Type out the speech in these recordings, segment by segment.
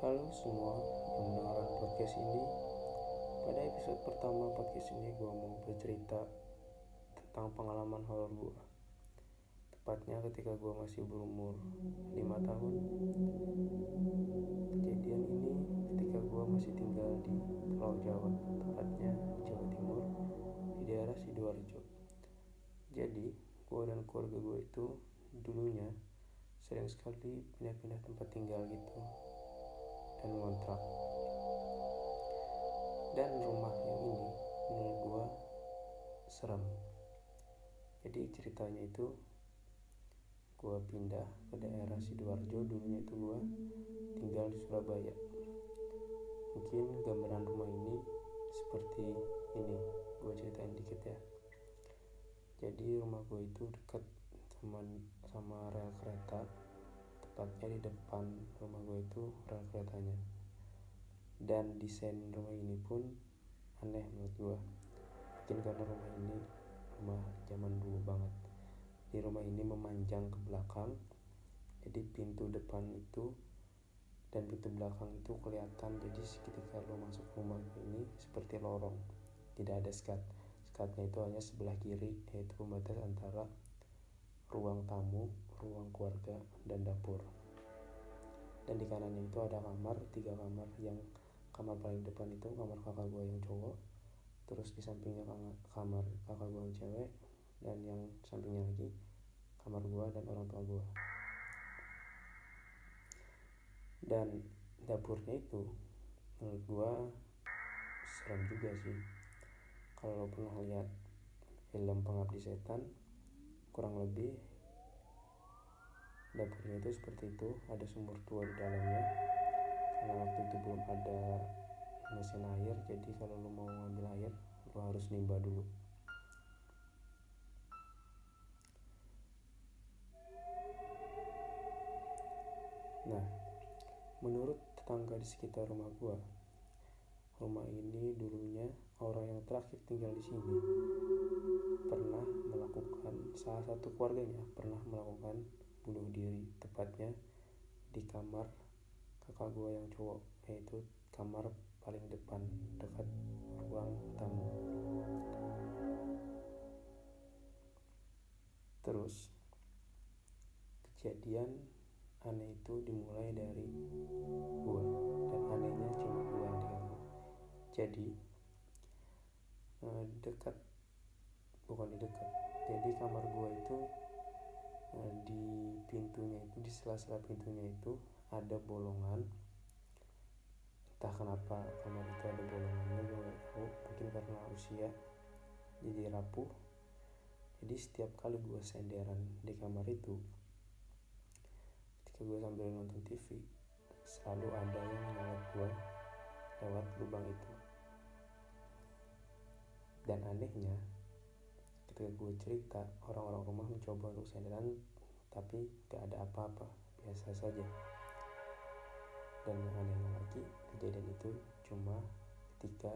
Halo semua yang mendengarkan podcast ini. Pada episode pertama podcast ini gue mau bercerita tentang pengalaman horor gue. Tepatnya ketika gue masih berumur 5 tahun. Kejadian ini ketika gue masih tinggal di Pulau Jawa, tepatnya Jawa Timur, di daerah Sidoarjo. Jadi, gue dan keluarga gue itu dulunya sering sekali pindah-pindah tempat tinggal gitu dan ngontrak. Dan rumah yang ini menurut gue serem. Jadi ceritanya itu gue pindah ke daerah sidoarjo dulunya itu gue tinggal di Surabaya. Mungkin gambaran rumah ini seperti ini gue ceritain dikit ya. Jadi rumah gue itu dekat sama rel kereta tepatnya di depan rumah gue itu rel keretanya dan desain rumah ini pun aneh menurut gue mungkin karena rumah ini rumah zaman dulu banget. Di rumah ini memanjang ke belakang jadi pintu depan itu dan pintu belakang itu kelihatan. Jadi ketika lo masuk rumah ini seperti lorong. Tidak ada skat. Skatnya itu hanya sebelah kiri yaitu pembatas antara ruang tamu, ruang keluarga, dan dapur. Dan di kanannya itu ada kamar, tiga kamar yang kamar paling depan itu kamar kakak gue yang cowok, terus di sampingnya kamar kakak gue yang cewek, dan yang sampingnya lagi kamar gue dan orang tua gue. Dan dapurnya itu menurut gue serem juga sih. Kalau lo pernah lihat film Pengabdi Setan, kurang lebih dapurnya itu seperti itu. Ada sumur tua di dalamnya. Karena waktu itu belum ada mesin air jadi kalau lo mau ngambil air lo harus nimba dulu. Nah menurut tetangga di sekitar rumah gua rumah ini dulunya orang yang terakhir tinggal di sini. Pernah melakukan salah satu keluarganya pernah melakukan bunuh diri tepatnya di kamar kakak gue yang cowok yaitu kamar paling depan dekat ruang tamu. Terus kejadian aneh itu dimulai dari gue jadi dekat bukan di dekat jadi kamar gua itu di pintunya itu di sela-sela pintunya itu ada bolongan. Entah kenapa kamar itu ada bolongannya gue gak tahu mungkin karena usia jadi rapuh. Jadi setiap kali gue senderan di kamar itu ketika gue sambil nonton TV selalu ada yang nyolot gue lewat lubang itu dan anehnya ketika gue cerita orang-orang rumah mencoba untuk senderan tapi gak ada apa-apa biasa saja. Dan yang anehnya lagi kejadian itu cuma ketika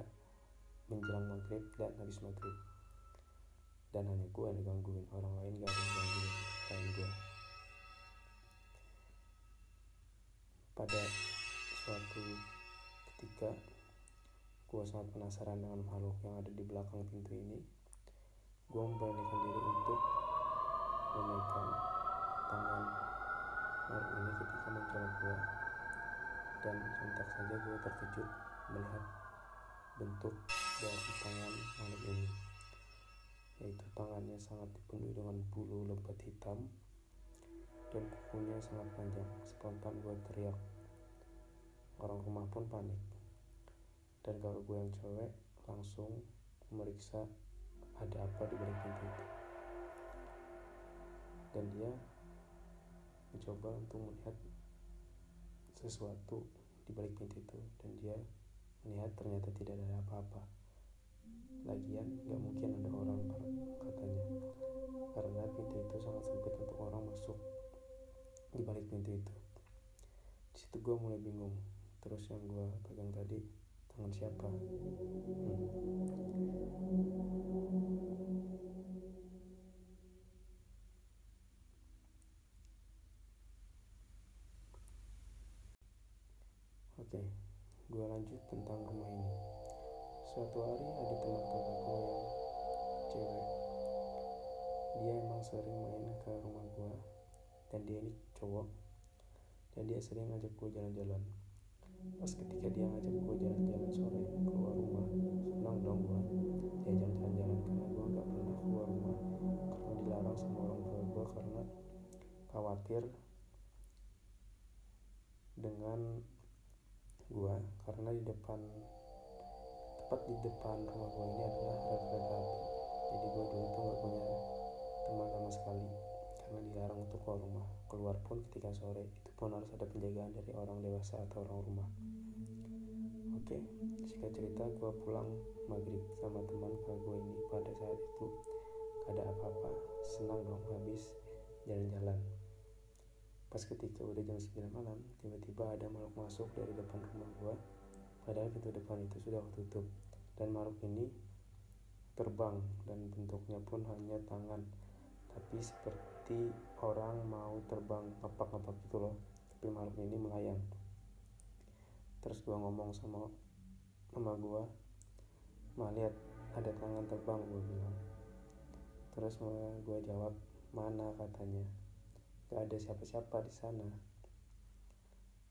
menjelang maghrib dan habis maghrib. Dan hanya gue yang digangguin orang lain gak ada yang gangguin selain gue pada suatu ketika gue sangat penasaran dengan makhluk yang ada di belakang pintu ini. Gue memberanikan diri untuk memegang tangan makhluk ini ketika mencolok gue dan sontak saja gue terkejut melihat bentuk dari tangan makhluk ini yaitu tangannya sangat dipenuhi dengan bulu lebat hitam dan kukunya sangat panjang. Spontan gue teriak. Orang rumah pun panik dan kalau gue yang cewek langsung memeriksa ada apa di balik pintu itu. Dan dia mencoba untuk melihat sesuatu di balik pintu itu. Dan dia melihat ternyata tidak ada apa-apa. Lagian gak mungkin ada orang katanya. Karena pintu itu sangat sempit untuk orang masuk di balik pintu itu. Di situ gue mulai bingung. Terus yang gue pegang tadi tangan siapa? Hmm. oke gue lanjut tentang rumah ini. Suatu hari ada teman kakak gue cewek. Dia emang sering main ke rumah gue dan dia ini cowok dan dia sering ngajak gue jalan-jalan pas ketika dia ngajak gue jalan-jalan sore keluar rumah senang dong gue diajak jalan-jalan karena gue nggak pernah keluar rumah. Karena dilarang sama orang tua gue karena khawatir dengan gue karena di depan tepat di depan rumah gue ini adalah kereta api pun ketika sore itu pun harus ada penjagaan dari orang dewasa atau orang rumah. Oke singkat cerita gue pulang maghrib sama teman kakak gue ini. Pada saat itu gak ada apa-apa. Senang dong habis jalan-jalan. Pas ketika udah jam 9 malam tiba-tiba ada makhluk masuk dari depan rumah gue padahal pintu depan itu sudah tutup dan makhluk ini terbang dan bentuknya pun hanya tangan. Tapi seperti orang mau terbang ngapak-ngapak gitu loh. Tapi makhluk ini melayang. Terus gue ngomong sama mama gue mah lihat ada tangan terbang gue bilang. Terus gue jawab mana? katanya. Gak ada siapa-siapa di sana.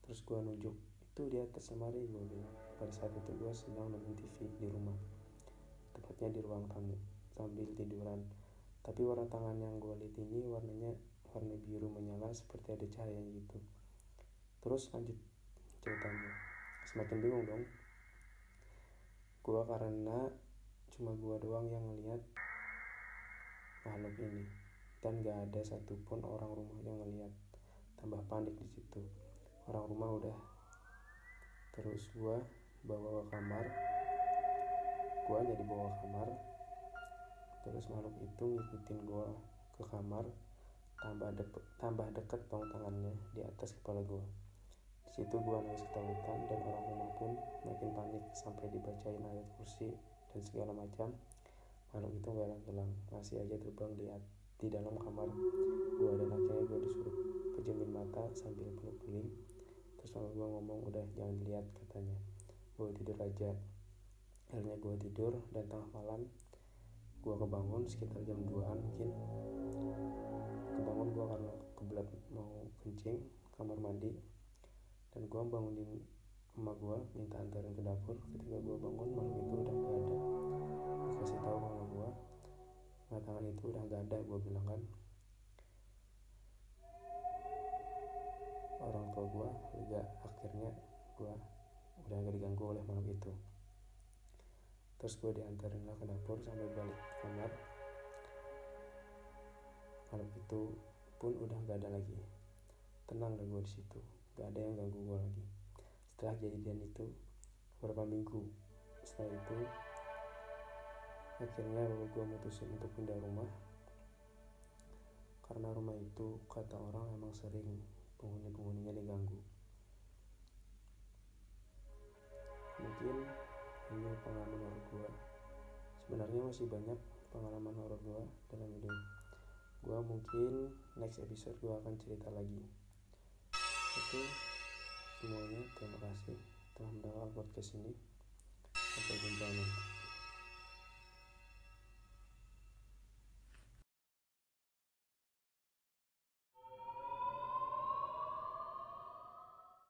Terus gue nunjuk itu di atas lemari gue bilang. Pada saat itu gue sedang nonton TV di rumah. Tepatnya di ruang tamu sambil tiduran tapi warna tangan yang gue lihat ini warnanya warna biru menyala seperti ada cahaya gitu terus lanjut ceritanya. Semakin bingung dong. Gue karena cuma gue doang yang ngeliat makhluk ini. Dan gak ada satupun orang rumah yang ngeliat tambah panik di situ. Orang rumah udah. Terus gue bawa ke kamar. Gue jadi bawa ke kamar terus makhluk itu ngikutin gue ke kamar tambah de tambah deket dong tangannya di atas kepala gue di situ gue nangis ketakutan dan orang rumah pun makin panik sampai dibacain ayat kursi dan segala macam. Makhluk itu gak hilang masih aja terbang di di dalam kamar gue dan akhirnya gue disuruh pejemin mata sambil peluk guling terus mama gue ngomong udah jangan dilihat katanya. Gue tidur aja. Akhirnya gue tidur dan tengah malam gue kebangun sekitar jam 2an mungkin. Kebangun gue karena kebelat mau kencing kamar mandi. Dan gue bangunin emak gue minta antarin ke dapur. Ketika gue bangun malam itu udah gak ada. Kasih tahu mama gue nah tangan itu udah gak ada gue bilang kan. Orang tua gue lega akhirnya gue udah gak diganggu oleh makhluk itu terus gue diantarin lah ke dapur sampai balik ke kamar. Makhluk itu pun udah gak ada lagi. Tenang deh gue di situ. Gak ada yang ganggu gue lagi. Setelah kejadian itu beberapa minggu setelah itu akhirnya gue mutusin untuk pindah rumah. Karena rumah itu kata orang emang sering penghuni-penghuninya diganggu. Mungkin pengalaman horor gue sebenarnya masih banyak pengalaman horor gue dalam hidup. Gue mungkin next episode gue akan cerita lagi. Oke semuanya terima kasih telah mendengar podcast ini. Sampai jumpa nanti